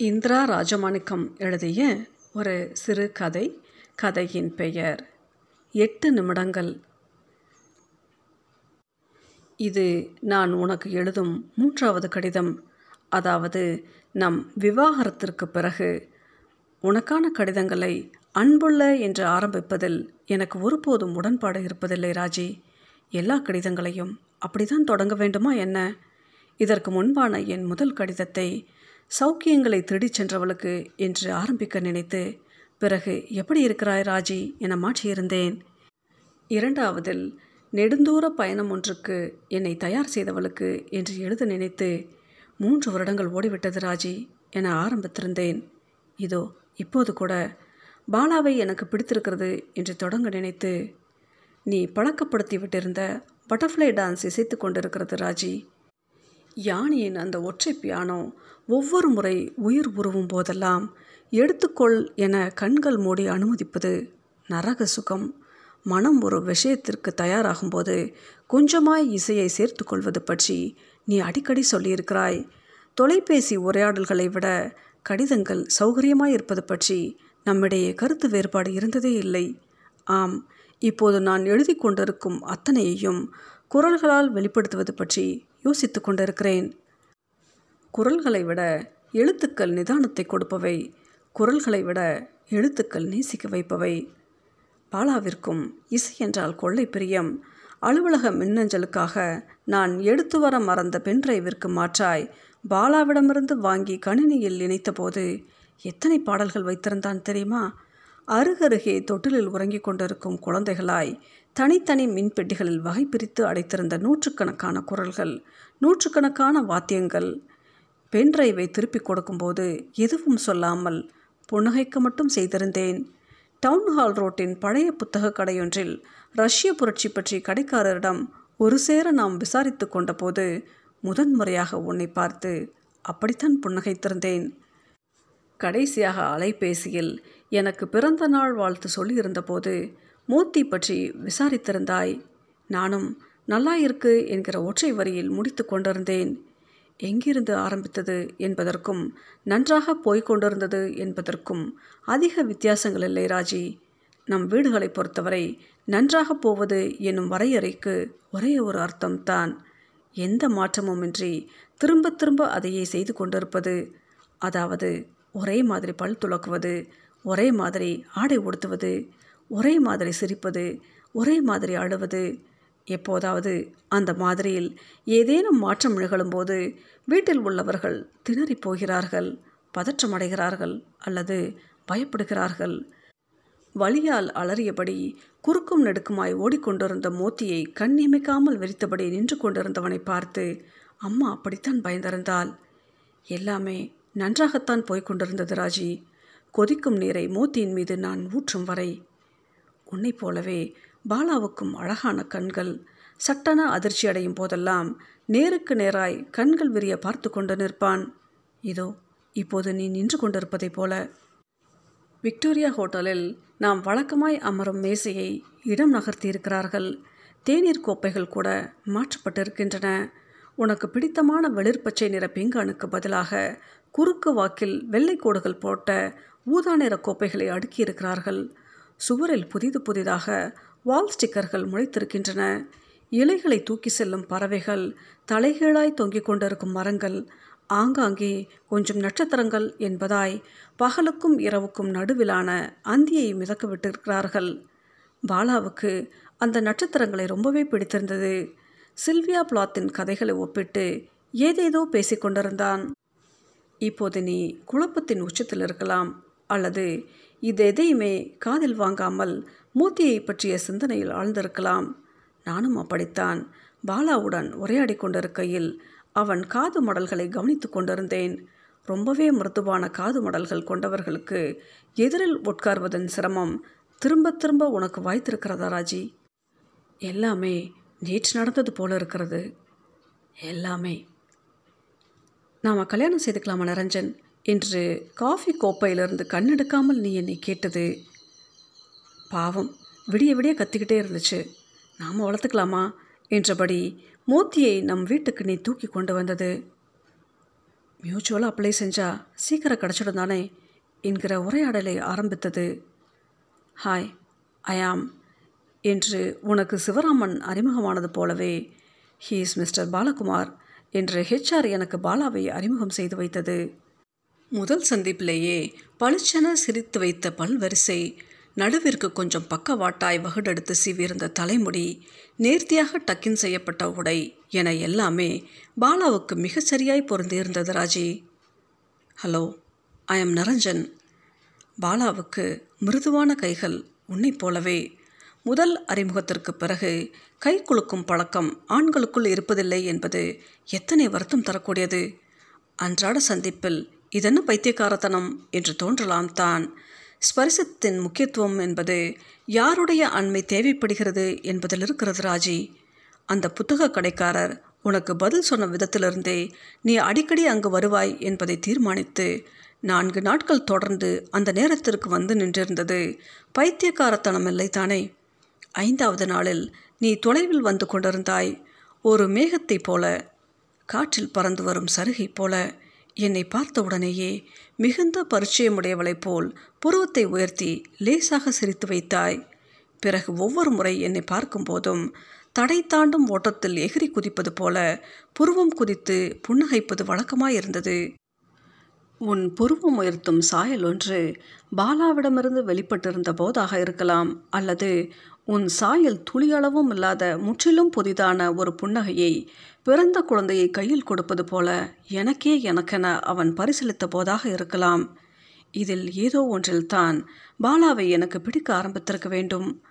இந்திரா ராஜமாணிக்கம் எழுதிய ஒரு சிறு கதை கதையின் பெயர் எட்டு நிமிடங்கள். இது நான் உனக்கு எழுதும் மூன்றாவது கடிதம். அதாவது நம் விவாகரத்திற்கு பிறகு உனக்கான கடிதங்களை அன்புள்ள என்று ஆரம்பிப்பதில் எனக்கு ஒருபோதும் உடன்பாடு இருப்பதில்லை ராஜி. எல்லா கடிதங்களையும் அப்படிதான் தொடங்க வேண்டுமா என்ன? இதற்கு முன்பான என் முதல் கடிதத்தை சௌக்கியங்களை தேடிச் சென்றவளுக்கு என்று ஆரம்பிக்க நினைத்து பிறகு எப்படி இருக்கிறாய் ராஜி என மாற்றியிருந்தேன். இரண்டாவதில் நெடுந்தூர பயணம் ஒன்றுக்கு என்னை தயார் செய்தவளுக்கு என்று எழுத நினைத்து மூன்று வருடங்கள் ஓடிவிட்டது ராஜி என ஆரம்பித்திருந்தேன். இதோ இப்போது கூட பாலாவை எனக்கு பிடித்திருக்கிறது என்று தொடங்க நினைத்து நீ பழக்கப்படுத்தி விட்டிருந்த பட்டர்ஃப்ளை டான்ஸ் இசைத்து கொண்டிருக்கிறது ராஜி. யானையின் அந்த ஒற்றை பியானோ ஒவ்வொரு முறை உயிர் உருவும் போதெல்லாம் எடுத்துக்கொள் என கண்கள் மூடி அனுமதிப்பது நரக சுகம். மனம் ஒரு விஷயத்திற்கு தயாராகும்போது கொஞ்சமாய் இசையை சேர்த்து கொள்வது பற்றி நீ அடிக்கடி சொல்லியிருக்கிறாய். தொலைபேசி உரையாடல்களை விட கடிதங்கள் சௌகரியமாய் இருப்பது பற்றி நம்மிடையே கருத்து வேறுபாடு இருந்ததே இல்லை. ஆம் இப்போது நான் எழுதி கொண்டிருக்கும் அத்தனையையும் குரல்களால் வெளிப்படுத்துவது பற்றி யோசித்து கொண்டிருக்கிறேன் குரல்களை விட எழுத்துக்கள் நிதானத்தை கொடுப்பவை குரல்களை விட எழுத்துக்கள் நேசிக்க வைப்பவை. பாலாவிற்கும் இசை என்றால் கொள்ளை பிரியம். அலுவலக மின்னஞ்சலுக்காக நான் எடுத்து வர மறந்த பென்ட்ரைவிற்கு மாற்றாய். பாலாவிடமிருந்து வாங்கி கணினியில் இணைத்தபோது எத்தனை பாடல்கள் வைத்திருந்தான் தெரியுமா? அருகருகே தொட்டிலில் உறங்கிக் கொண்டிருக்கும் குழந்தைகளாய் தனித்தனி மின்பெட்டிகளில் வகை பிரித்து அடைத்திருந்த நூற்றுக்கணக்கான குரல்கள் நூற்றுக்கணக்கான வாத்தியங்கள் பென்ட்ரைவை திருப்பி கொடுக்கும்போது எதுவும் சொல்லாமல் புன்னகைக்க மட்டும் செய்திருந்தேன். டவுன்ஹால் ரோட்டின் பழைய புத்தக கடையொன்றில் ரஷ்ய புரட்சி பற்றி கடைக்காரரிடம் ஒரு சேர நாம் விசாரித்து கொண்டபோது முதன்முறையாக உன்னை பார்த்து அப்படித்தான் புன்னகைத்திருந்தேன். கடைசியாக அலைபேசியில் எனக்கு பிறந்த நாள் வாழ்த்து சொல்லியிருந்தபோது மூர்த்தி பற்றி விசாரித்திருந்தாய். நானும் நல்லாயிருக்கு என்கிற ஒற்றை வரியில் முடித்து கொண்டிருந்தேன். எங்கிருந்து ஆரம்பித்தது என்பதற்கும் நன்றாக போய்கொண்டிருந்தது என்பதற்கும் அதிக வித்தியாசங்கள் இல்லை ராஜி. நம் வீடுகளை பொறுத்தவரை நன்றாக போவது என்னும் வரையறைக்கு ஒரே ஒரு அர்த்தம்தான் எந்த மாற்றமுமின்றி திரும்ப திரும்ப அதையே செய்து கொண்டிருப்பது. அதாவது ஒரே மாதிரி பல் துளக்குவது ஒரே மாதிரி ஆடை உடுத்துவது ஒரே மாதிரி சிரிப்பது ஒரே மாதிரி அழுவது. எப்போதாவது அந்த மாதிரியில் ஏதேனும் மாற்றம் நிகழும்போது வீட்டில் உள்ளவர்கள் திணறி போகிறார்கள் பதற்றமடைகிறார்கள் அல்லது பயப்படுகிறார்கள். வழியால் அலறியபடி குறுக்கும் நெடுக்குமாய் ஓடிக்கொண்டிருந்த மோத்தியை கண்ணியமிக்காமல் விரித்தபடி நின்று கொண்டிருந்தவனை பார்த்து அம்மா அப்படித்தான் பயந்திருந்தாள். எல்லாமே நன்றாகத்தான் போய்க் கொண்டிருந்தது ராஜி. கொதிக்கும் நீரை மோத்தியின் மீது நான் ஊற்றும் வரை உன்னைப் போலவே பாலாவுக்கும் அழகான கண்கள். சட்டன அதிர்ச்சி அடையும் போதெல்லாம் நேருக்கு நேராய் கண்கள் விரிய பார்த்து கொண்டு நிற்பான். இதோ இப்போது நீ நின்று கொண்டிருப்பதைப் போல. விக்டோரியா ஹோட்டலில் நாம் வழக்கமாய் அமரும் மேசையை இடம் நகர்த்தியிருக்கிறார்கள். தேநீர் கோப்பைகள் கூட மாற்றப்பட்டிருக்கின்றன. உனக்கு பிடித்தமான வெளிர்பச்சை நிற பிங்கானுக்கு பதிலாக குறுக்கு வாக்கில் வெள்ளை கோடுகள் போட்ட ஊதா நிற கோப்பைகளை அடுக்கியிருக்கிறார்கள். சுவரில் புதிது புதிதாக வால் ஸ்டிக்கர்கள் முளைத்திருக்கின்றன. இலைகளை தூக்கி செல்லும் பறவைகள் தலைகீழாய் தொங்கிக் கொண்டிருக்கும் மரங்கள் ஆங்காங்கே கொஞ்சம் நட்சத்திரங்கள் என்பதாய் பகலுக்கும் இரவுக்கும் நடுவிலான அந்தியை மிதக்க விட்டிருக்கிறார்கள் பாலாவுக்கு அந்த நட்சத்திரங்களை ரொம்பவே பிடித்திருந்தது. சில்வியா பிளாத்தின் கதைகளை ஒப்பிட்டு ஏதேதோ பேசிக்கொண்டிருந்தான். இப்போது நீ குழப்பத்தின் உச்சத்தில் இருக்கலாம் அல்லது இது எதையுமே காதில் வாங்காமல் மூர்த்தியை பற்றிய சிந்தனையில் ஆழ்ந்திருக்கலாம். நானும் அப்படித்தான். பாலாவுடன் உரையாடி கொண்டிருக்கையில் அவன் காது மடல்களை கவனித்து கொண்டிருந்தேன். ரொம்பவே மிருதுவான காது மடல்கள் கொண்டவர்களுக்கு எதிரில் உட்கார்வதன் சிரமம் திரும்ப திரும்ப உனக்கு வாய்த்திருக்கிறதா ராஜி? எல்லாமே நேற்று நடந்தது போல இருக்கிறது. எல்லாமே. நாம் கல்யாணம் செய்துக்கலாமா நிரஞ்சன்? என்று காஃபி கோப்பையிலிருந்து கண்ணெடுக்காமல் நீ என்னை கேட்டது. பாவம் விடிய விடிய கத்திக்கிட்டே இருந்துச்சு. நாம் வளர்த்துக்கலாமா? என்றபடி மூர்த்தியை நம் வீட்டுக்கு நீ தூக்கி கொண்டு வந்தது. மியூச்சுவலாக அப்ளை செஞ்சால் சீக்கிரம் கிடச்சிடும் தானே என்கிற உரையாடலை ஆரம்பித்தது. ஹாய் ஐயாம் என்று உனக்கு சிவராமன் அறிமுகமானது போலவே ஹீ இஸ் மிஸ்டர் பாலகுமார் என்று ஹெச்ஆர் எனக்கு பாலாவை அறிமுகம் செய்து வைத்தது. முதல் சந்திப்பிலேயே பளிச்சென சிரித்து வைத்த பல்வரிசை நடுவிற்கு கொஞ்சம் பக்கவாட்டாய் வகுடெடுத்து சீவியிருந்த தலைமுடி நேர்த்தியாக டக்கின் செய்யப்பட்ட உடை என எல்லாமே பாலாவுக்கு மிகச் சரியாய் பொருந்தியிருந்தது Raji. Hello I am Niranjan. பாலாவுக்கு மிருதுவான கைகள் உன்னைப் போலவே. முதல் அறிமுகத்திற்கு பிறகு கை குலுக்கும் பழக்கம் ஆண்களுக்குள் இருப்பதில்லை என்பது எத்தனை வருத்தம் தரக்கூடியது? அன்றாட சந்திப்பில் இதென்ன பைத்தியக்காரத்தனம் என்று தோன்றலாம் தான். ஸ்பரிசத்தின் முக்கியத்துவம் என்பது யாருடைய அண்மை தேவைப்படுகிறது என்பதில் இருக்கிறது ராஜி. அந்த புத்தக கடைக்காரர் உனக்கு பதில் சொன்ன விதத்திலிருந்தே நீ அடிக்கடி அங்கு வருவாய் என்பதை தீர்மானித்து நான்கு நாட்கள் தொடர்ந்து அந்த நேரத்திற்கு வந்து நின்றிருந்தது பைத்தியக்காரத்தனம் இல்லை தானே. ஐந்தாவது நாளில் நீ தொலைவில் வந்து கொண்டிருந்தாய். ஒரு மேகத்தைப் போல காற்றில் பறந்து வரும் சருகை போல என்னை பார்த்தவுடனேயே மிகுந்த பரிச்சயமுடையவளைப் போல் புருவத்தை உயர்த்தி லேசாக சிரித்து வைத்தாய். பிறகு ஒவ்வொரு முறை என்னை பார்க்கும்போதும் தடை தாண்டும் ஓட்டத்தில் எகிரி குதிப்பது போல புருவம் குதித்து புன்னகைப்பது வழக்கமாயிருந்தது. உன் புருவம் உயர்த்தும் சாயல் ஒன்று பாலாவிடமிருந்து வெளிப்பட்டிருந்த போதாக இருக்கலாம் அல்லது உன் சாயல் துளியளவும் இல்லாத முற்றிலும் புதிதான ஒரு புன்னகையை பிறந்த குழந்தையை கையில் கொடுப்பது போல எனக்கே எனக்கென அவன் பரிசீலித்த போதாக இருக்கலாம். இதில் ஏதோ ஒன்றில்தான் பாலாவை எனக்கு பிடிக்க ஆரம்பித்திருக்க வேண்டும்.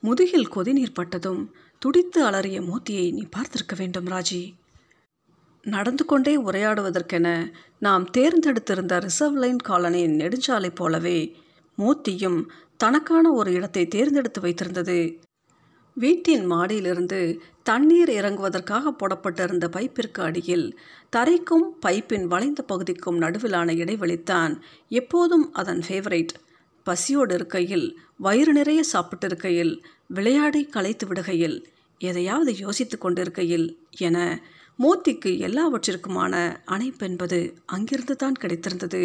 முதுகில் கொதிநீர் பட்டதும் துடித்து அலறிய மூத்தியை நீ பார்த்திருக்க வேண்டும் ராஜி. நடந்து கொண்டே உரையாடுவதற்கென நாம் தேர்ந்தெடுத்திருந்த ரிசர்வ் லைன் காலனியின் நெடுஞ்சாலை போலவே மூத்தியும் தனக்கான ஒரு இடத்தை தேர்ந்தெடுத்து வைத்திருந்தது. வீட்டின் மாடியிலிருந்து தண்ணீர் இறங்குவதற்காக போடப்பட்டிருந்த பைப்பிற்கு அடியில் தரைக்கும் பைப்பின் வளைந்த பகுதிக்கும் நடுவிலான இடைவெளித்தான் எப்போதும் அதன் ஃபேவரைட் பசியோடு இருக்கையில் வயிறு நிறைய சாப்பிட்டிருக்கையில் விளையாடி களைத்து விடுகையில் எதையாவது யோசித்து கொண்டிருக்கையில் என மூர்த்திக்கு எல்லாவற்றிற்குமான அணைப்பென்பது அங்கிருந்து தான் கிடைத்திருந்தது.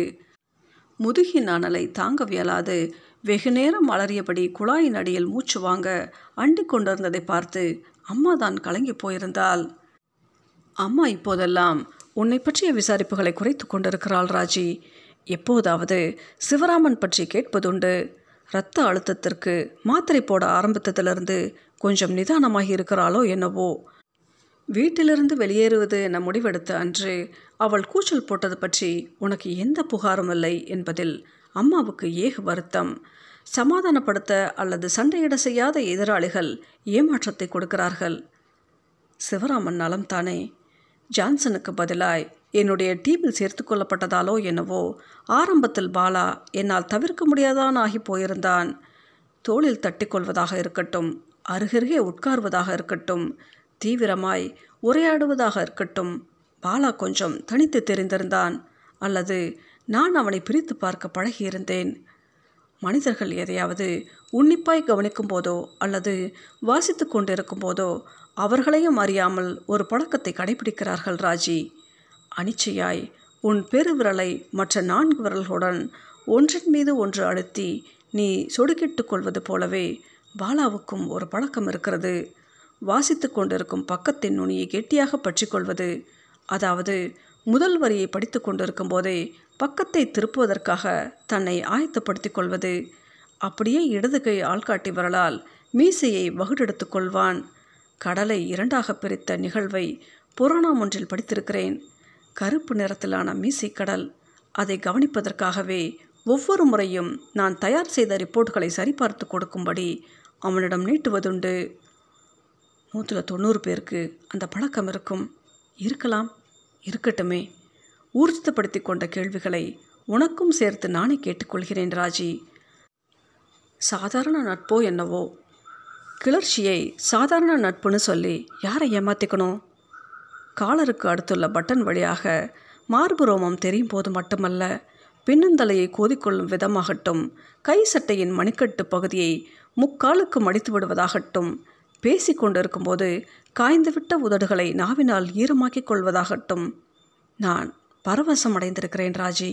முதுகின் அனலை தாங்கவியலாது வெகு நேரம் அலறியபடி குழாயின் அடியில் மூச்சு வாங்க அண்டிக் கொண்டிருந்ததை பார்த்து அம்மா தான் கலங்கி போயிருந்தாள். அம்மா இப்போதெல்லாம் உன்னை பற்றிய விசாரிப்புகளை குறைத்து கொண்டிருக்கிறாள் ராஜி. எப்போதாவது சிவராமன் பற்றி கேட்பதுண்டு. இரத்த அழுத்தத்திற்கு மாத்திரை போட ஆரம்பித்ததிலிருந்து கொஞ்சம் நிதானமாகி இருக்கிறாளோ என்னவோ. வீட்டிலிருந்து வெளியேறுவது என முடிவெடுத்த அன்று அவள் கூச்சல் போட்டது பற்றி உனக்கு எந்த புகாரும் இல்லை என்பதில் அம்மாவுக்கு ஏக வருத்தம். சமாதானப்படுத்த அல்லது சண்டையிட செய்யாத எதிராளிகள் ஏமாற்றத்தை கொடுக்கிறார்கள். சிவராமன் நலம் தானே. ஜான்சனுக்கு பதிலாய் என்னுடைய டீமில் சேர்த்து கொள்ளப்பட்டதாலோ என்னவோ ஆரம்பத்தில் பாலா என்னால் தவிர்க்க முடியாதான் ஆகி போயிருந்தான். தோளில் தட்டிக்கொள்வதாக இருக்கட்டும் அருகருகே உட்கார்வதாக இருக்கட்டும் தீவிரமாய் உரையாடுவதாக இருக்கட்டும். பாலா கொஞ்சம் தனித்து தெரிந்திருந்தான். அல்லது நான் அவனை பிரித்து பார்க்க பழகியிருந்தேன். மனிதர்கள் எதையாவது உன்னிப்பாய் கவனிக்கும் போதோ அல்லது வாசித்து கொண்டிருக்கும் போதோ அவர்களையும் அறியாமல் ஒரு பழக்கத்தை கடைபிடிக்கிறார்கள் ராஜி. அனிச்சையாய் உன் பெருவிரலை மற்ற நான்கு விரல்களுடன் ஒன்றின் மீது ஒன்று அழுத்தி நீ சொடுக்கிட்டு கொள்வது போலவே பாலாவுக்கும் ஒரு பழக்கம் இருக்கிறது. வாசித்து கொண்டிருக்கும் பக்கத்தின் நுனியை கெட்டியாக பற்றி கொள்வது அதாவது முதல் வரியை படித்து கொண்டிருக்கும் போதே பக்கத்தை திருப்புவதற்காக தன்னை ஆயத்தப்படுத்திக் கொள்வது. அப்படியே இடது கை ஆள்காட்டி வரலால் மீசையை வகுடெடுத்து கொள்வான். கடலை இரண்டாக பிரித்த நிகழ்வை புராணம் ஒன்றில் படித்திருக்கிறேன். கருப்பு நிறத்திலான மீசை கடல். அதை கவனிப்பதற்காகவே ஒவ்வொரு முறையும் நான் தயார் செய்த ரிப்போர்ட்களை சரிபார்த்து கொடுக்கும்படி அவனிடம் நீட்டுவதுண்டு. நூற்றில் தொண்ணூறு பேருக்கு அந்த பழக்கம் இருக்கும். இருக்கலாம் இருக்கட்டுமே. ஊர்ஜிதப்படுத்தி கொண்ட கேள்விகளை உனக்கும் சேர்த்து நானே கேட்டுக்கொள்கிறேன் ராஜி. சாதாரண நட்போ என்னவோ? கிளர்ச்சியை சாதாரண நட்புன்னு சொல்லி யாரை ஏமாத்திக்கணும்? காலருக்கு அடுத்துள்ள பட்டன் வழியாக மார்பு ரோமம் தெரியும் போது மட்டுமல்ல பின்னந்தலையை கோதிக்கொள்ளும் விதமாகட்டும் கை சட்டையின் மணிக்கட்டு பகுதியை முக்காலுக்கு மடித்து விடுவதாகட்டும் பேசி கொண்டிருக்கும்போது காய்ந்துவிட்ட உதடுகளை நாவினால் ஈரமாக்கிக் கொள்வதாகட்டும். நான் பரவசம் அடைந்திருக்கிறேன் ராஜி.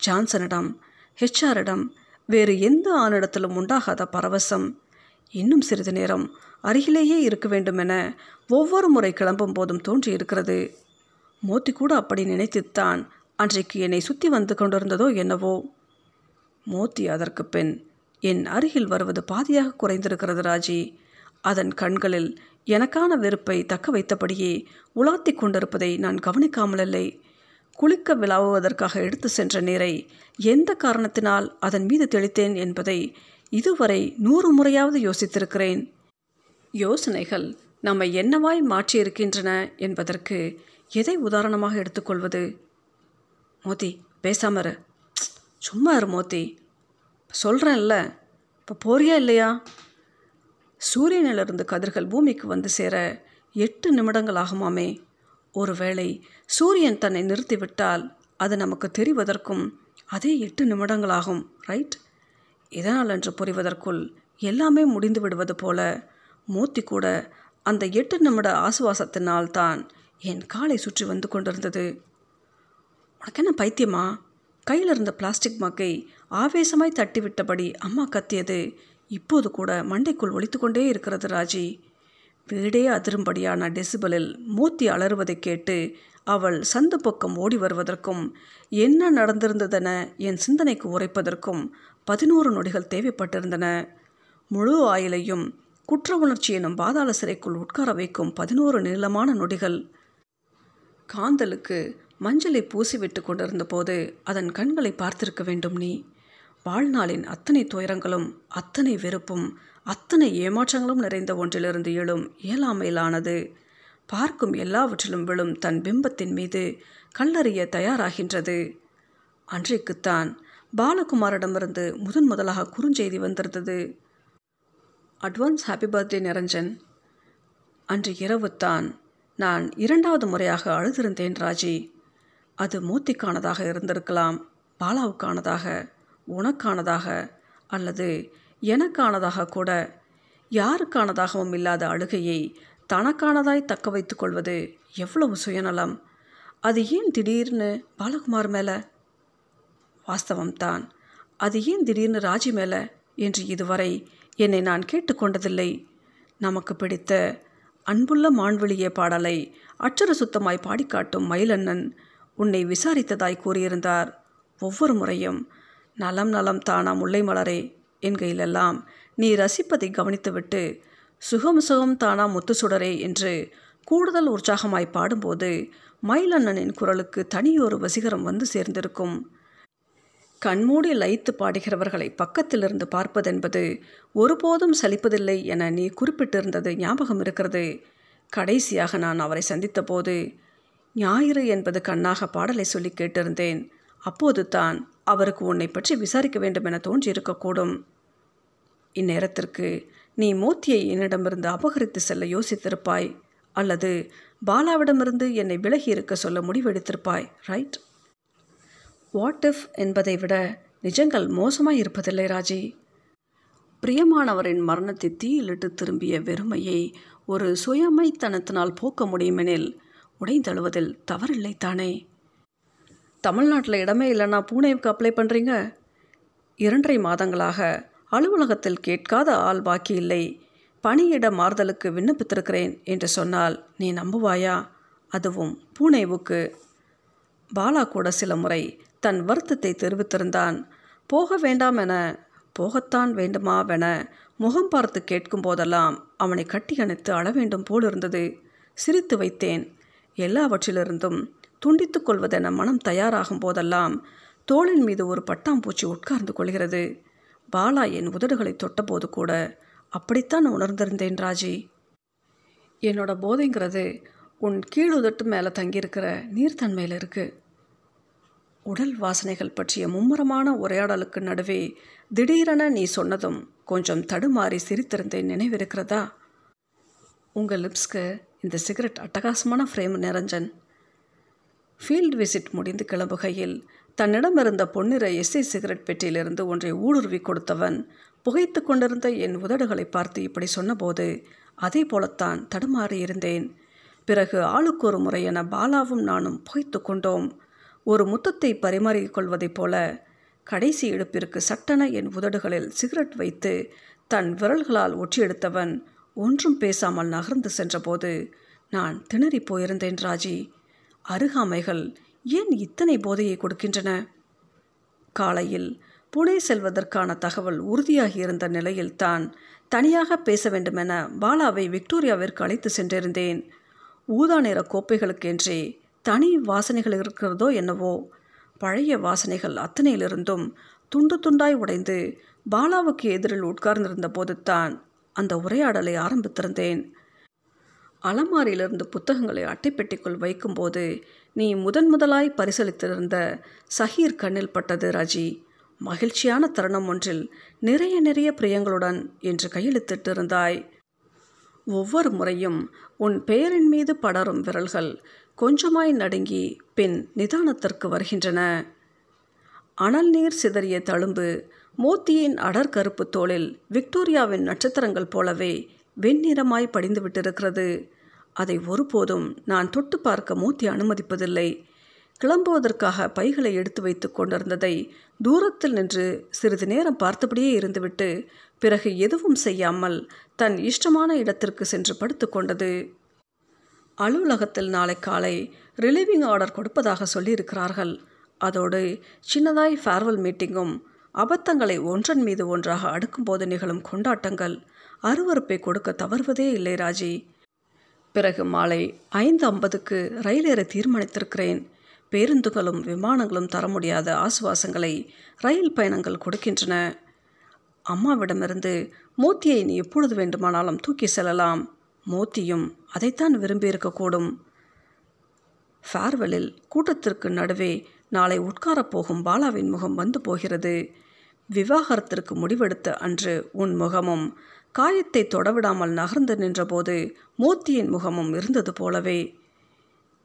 ஜான்சனிடம் ஹெச்ஆரிடம் வேறு எந்த ஆணிடத்திலும் உண்டாகாத பரவசம். இன்னும் சிறிது நேரம் அருகிலேயே இருக்க வேண்டுமென ஒவ்வொரு முறை கிளம்பும் போதும் தோன்றியிருக்கிறது. மோத்தி கூட அப்படி நினைத்துத்தான் அன்றைக்கு என்னை சுற்றி வந்து கொண்டிருந்ததோ என்னவோ. மோத்தி அதற்கு பின் என் அருகில் வருவது பாதியாக குறைந்திருக்கிறது ராஜி. அதன் கண்களில் எனக்கான வெறுப்பை தக்க வைத்தபடியே உலாத்தி கொண்டிருப்பதை நான் கவனிக்காமலில்லை குளிக்க விளாவுவதற்காக எடுத்து சென்ற நீரை எந்த காரணத்தினால் அதன் மீது தெளித்தேன் என்பதை இதுவரை நூறு முறையாவது யோசித்திருக்கிறேன். யோசனைகள் நம்மை என்னவாய் மாற்றியிருக்கின்றன என்பதற்கு எதை உதாரணமாக எடுத்துக்கொள்வது மோதி பேசாமரு சும்மா இரு மோதி. சொல்கிறேன்ல இப்போ போறியா இல்லையா? சூரியனிலிருந்து கதிர்கள் பூமிக்கு வந்து சேர எட்டு நிமிடங்கள் ஆகுமாமே ஒருவேளை சூரியன் தன்னை நிறுத்திவிட்டால் அது நமக்கு தெரிவதற்கும் அதே எட்டு நிமிடங்களாகும் ரைட் இதனால் என்று புரிவதற்குள் எல்லாமே முடிந்து விடுவது போல மூர்த்தி கூட அந்த எட்டு நிமிட ஆசுவாசத்தினால் தான் என் காலை சுற்றி வந்து கொண்டிருந்தது. உனக்கு என்ன பைத்தியமா? கையில் இருந்த பிளாஸ்டிக் மக்கை ஆவேசமாய் தட்டிவிட்டபடி அம்மா கத்தியது இப்போது கூட மண்டைக்குள் ஒழித்துக்கொண்டே இருக்கிறது ராஜி. வீடே அதிரும்படியான டெசிபலில் மூத்தி அலறுவதைக் கேட்டு அவள் சந்து பக்கம் ஓடி வருவதற்கும் என்ன நடந்திருந்ததென என் சிந்தனைக்கு உரைப்பதற்கும் பதினோரு நொடிகள் தேவைப்பட்டிருந்தன. முழு ஆயிலையும் குற்ற உணர்ச்சி எனும் பாதாள சிறைக்குள் உட்கார வைக்கும் பதினோரு நீளமான நொடிகள். காந்தலுக்கு மஞ்சளை பூசிவிட்டு கொண்டிருந்த போது அதன் கண்களை பார்த்திருக்க வேண்டும் நீ. வாழ்நாளின் அத்தனை துயரங்களும் அத்தனை வெறுப்பும் அத்தனை ஏமாற்றங்களும் நிறைந்த ஒன்றிலிருந்து எழும் இயலாமையிலானது. பார்க்கும் எல்லாவற்றிலும் விழும் தன் பிம்பத்தின் மீது கல்லறிய தயாராகின்றது. அன்றைக்குத்தான் பாலகுமாரிடமிருந்து முதன் முதலாக குறுஞ்செய்தி வந்திருந்தது. Advance happy birthday Niranjan. அன்று இரவுத்தான் நான் இரண்டாவது முறையாக அழுதிருந்தேன் ராஜி. அது மூத்திக்கானதாக இருந்திருக்கலாம் பாலாவுக்கானதாக. உனக்கானதாக அல்லது எனக்கானதாக கூட யாருக்கானதாகவும் இல்லாத அழுகையை தனக்கானதாய் தக்க வைத்து கொள்வது எவ்வளவு சுயநலம்? அது ஏன் திடீர்னு பாலகுமார் மேலே? வாஸ்தவம்தான் அது ஏன் திடீர்னு ராஜி மேலே? என்று இதுவரை என்னை நான் கேட்டுக்கொண்டதில்லை நமக்கு பிடித்த அன்புள்ள மான்வெளிய பாடலை அச்சர சுத்தமாய் பாடிக்காட்டும் மயிலண்ணன் உன்னை விசாரித்ததாய் கூறியிருந்தார். ஒவ்வொரு முறையும் நலம் நலம் தானா முல்லை மலரே என்கையிலெல்லாம் நீ ரசிப்பதை கவனித்துவிட்டு சுகம் சுகம் தானா முத்து சுடரே என்று கூடுதல் உற்சாகமாய் பாடும்போது மயிலண்ணனின் குரலுக்கு தனியொரு வசீகரம் வந்து சேர்ந்திருக்கும். கண்மூடி லயித்து பாடுகிறவர்களை பக்கத்திலிருந்து பார்ப்பதென்பது ஒருபோதும் சலிப்பதில்லை என நீ குறிப்பிட்டிருந்தது ஞாபகம் இருக்கிறது. கடைசியாக நான் அவரை சந்தித்தபோது ஞாயிறு என்பது கண்ணாக பாடலை சொல்லி கேட்டிருந்தேன். அப்போது தான் அவருக்கு உன்னை பற்றி விசாரிக்க வேண்டும் என தோன்றியிருக்கக்கூடும். இந்நேரத்திற்கு நீ மோத்தியை என்னிடமிருந்து அபகரித்து செல்ல யோசித்திருப்பாய் அல்லது பாலாவிடமிருந்து என்னை விலகி இருக்க சொல்ல முடிவெடுத்திருப்பாய் ரைட் வாட் இஃப் என்பதை விட நிஜங்கள் மோசமாக இருப்பதில்லை ராஜி. பிரியமானவரின் மரணத்தை தீயிலிட்டு திரும்பிய வெறுமையை ஒரு சுயமைத்தனத்தினால் போக்க முடியுமெனில் உடைந்தழுவதில் தவறில்லை தானே தமிழ்நாட்டில் இடமே இல்லைன்னா பூனேவுக்கு அப்ளை பண்ணுறீங்க இரண்டரை மாதங்களாக அலுவலகத்தில் கேட்காத ஆள் பாக்கி இல்லை. பணியிட மாறுதலுக்கு விண்ணப்பித்திருக்கிறேன் என்று சொன்னால் நீ நம்புவாயா? அதுவும் பூனேவுக்கு. பாலா கூட சில முறை தன் வருத்தத்தை தெரிவித்திருந்தான். போக வேண்டாம் என போகத்தான் வேண்டுமாவென முகம் பார்த்து கேட்கும் போதெல்லாம் அவனை கட்டி அணைத்து அழ வேண்டும் போல் இருந்தது. சிரித்து வைத்தேன். எல்லாவற்றிலிருந்தும் துண்டித்துக் கொள்வதென மனம் தயாராகும் போதெல்லாம் தோளின் மீது ஒரு பட்டாம்பூச்சி உட்கார்ந்து கொள்கிறது. பாலா என் உதடுகளை தொட்டபோது கூட அப்படித்தான் உணர்ந்திருந்தேன் ராஜி. என்னோட போதைங்கிறது உன் கீழுதட்டு மேலே தங்கியிருக்கிற நீர்த்தன்மையில் இருக்குது உடல் வாசனைகள் பற்றிய மும்முரமான உரையாடலுக்கு நடுவே திடீரென நீ சொன்னதும் கொஞ்சம் தடுமாறி சிரித்திருந்தேன் நினைவிருக்கிறதா? உங்கள் லிப்ஸ்க்கு இந்த சிகரெட் அட்டகாசமான ஃப்ரேம் நிரஞ்சன். ஃபீல்ட் விசிட் முடிந்து கிளம்புகையில் தன்னிடமிருந்த பொன்னிற எஸ்ஐ சிகரெட் பெட்டியிலிருந்து ஒன்றை ஊடுருவி கொடுத்தவன் புகைத்து கொண்டிருந்த என் உதடுகளை பார்த்து இப்படி சொன்னபோது அதே போலத்தான் தடுமாறி இருந்தேன். பிறகு ஆளுக்கு ஒரு முறை என பாலாவும் நானும் புகைத்து கொண்டோம். ஒரு முத்தத்தை பரிமாறிக் கொள்வதைப் போல கடைசி இடுப்பிற்கு சட்டென என் உதடுகளில் சிகரெட் வைத்து தன் விரல்களால் ஒற்றியெடுத்தவன் ஒன்றும் பேசாமல் நகர்ந்து சென்றபோது நான் திணறி போயிருந்தேன் ராஜி. அருகாமைகள் ஏன் இத்தனை போதையை கொடுக்கின்றன? காலையில் புனே செல்வதற்கான தகவல் உறுதியாகி இருந்த நிலையில் தான் தனியாக பேச வேண்டுமென பாலாவை விக்டோரியாவிற்கு அழைத்து சென்றிருந்தேன். ஊதா நிற கோப்பைகளுக்கென்றே தனி வாசனைகள் இருக்கிறதோ என்னவோ? பழைய வாசனைகள் அத்தனையிலிருந்தும் துண்டு துண்டாய் உடைந்து பாலாவுக்கு எதிரில் உட்கார்ந்திருந்த போதுத்தான் அந்த உரையாடலை ஆரம்பித்திருந்தேன். அலமாரியிலிருந்து புத்தகங்களை அட்டைப்பெட்டிக்குள் வைக்கும்போது நீ முதன் முதலாய் பரிசளித்திருந்த சஹீர் கண்ணில் பட்டது ரஜி. மகிழ்ச்சியான தருணம் ஒன்றில் நிறைய நிறைய பிரியங்களுடன் என்று கையெழுத்திட்டிருந்தாய். ஒவ்வொரு முறையும் உன் பெயரின் மீது படரும் விரல்கள் கொஞ்சமாய் நடுங்கி பின் நிதானத்திற்கு வருகின்றன. அனல் நீர் சிதறிய தழும்பு மோத்தியின் அடர்கருப்பு தோளில் விக்டோரியாவின் நட்சத்திரங்கள் போலவே வெண்ணிறமாய் படிந்து விட்டிருக்கிறது. அதை ஒருபோதும் நான் தொட்டு பார்க்க மூத்தி அனுமதிப்பதில்லை. கிளம்புவதற்காக பைகளை எடுத்து வைத்து கொண்டிருந்ததை தூரத்தில் நின்று சிறிது நேரம் பார்த்தபடியே இருந்துவிட்டு பிறகு எதுவும் செய்யாமல் தன் இஷ்டமான இடத்திற்கு சென்று படுத்து கொண்டது. அலுவலகத்தில் நாளை காலை ரிலீவிங் ஆர்டர் கொடுப்பதாக சொல்லியிருக்கிறார்கள். அதோடு சின்னதாய் ஃபேர்வெல் மீட்டிங்கும் அபத்தங்களை ஒன்றன் மீது ஒன்றாக அடுக்கும்போது நிகழும் கொண்டாட்டங்கள் அருவறுப்பை கொடுக்க தவறுவதே இல்லை ராஜி. பிறகு மாலை ஐந்து ஐம்பதுக்கு ரயில் ஏற தீர்மானித்திருக்கிறேன். பேருந்துகளும் விமானங்களும் தர முடியாத ஆசுவாசங்களை ரயில் பயணங்கள் கொடுக்கின்றன. அம்மாவிடமிருந்து மோத்தியை நீ எப்பொழுது வேண்டுமானாலும் தூக்கி செல்லலாம். மோத்தியும் அதைத்தான் விரும்பியிருக்கக்கூடும். ஃபேர்வெலில் கூட்டத்திற்கு நடுவே நாளை உட்காரப் போகும் பாலாவின் முகம் வந்து போகிறது. விவாகரத்திற்கு முடிவெடுத்த அன்று உன் முகமும் காயத்தை தொடவிடாமல் நகர்ந்து நின்றபோது மூர்த்தியின் முகமும் இருந்தது போலவே.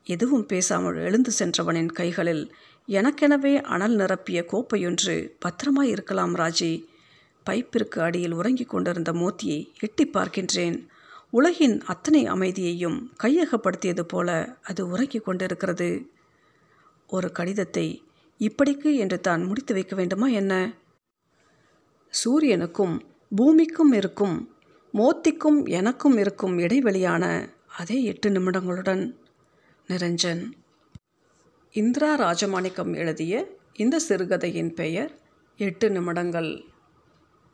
எதுவும் பேசாமல் எழுந்து சென்றவனின் கைகளில் எனக்கெனவே அனல் நிரப்பிய கோப்பையொன்று பத்திரமாய் இருக்கலாம் ராஜி. பைப்பிற்கு அடியில் உறங்கிக் கொண்டிருந்த மூர்த்தியை எட்டி பார்க்கின்றேன். உலகின் அத்தனை அமைதியையும் கையகப்படுத்தியது போல அது உறங்கிக் கொண்டிருக்கிறது. ஒரு கடிதத்தை இப்படிக்கு என்று தான் முடித்து வைக்க வேண்டுமா என்ன? சூரியனுக்கும் பூமிக்கும் இருக்கும் மோத்திக்கும் எனக்கும் இருக்கும் இடைவெளியான அதே எட்டு நிமிடங்களுடன் நிரஞ்சன். இந்திரா ராஜமாணிக்கம் எழுதிய இந்த சிறுகதையின் பெயர் எட்டு நிமிடங்கள்.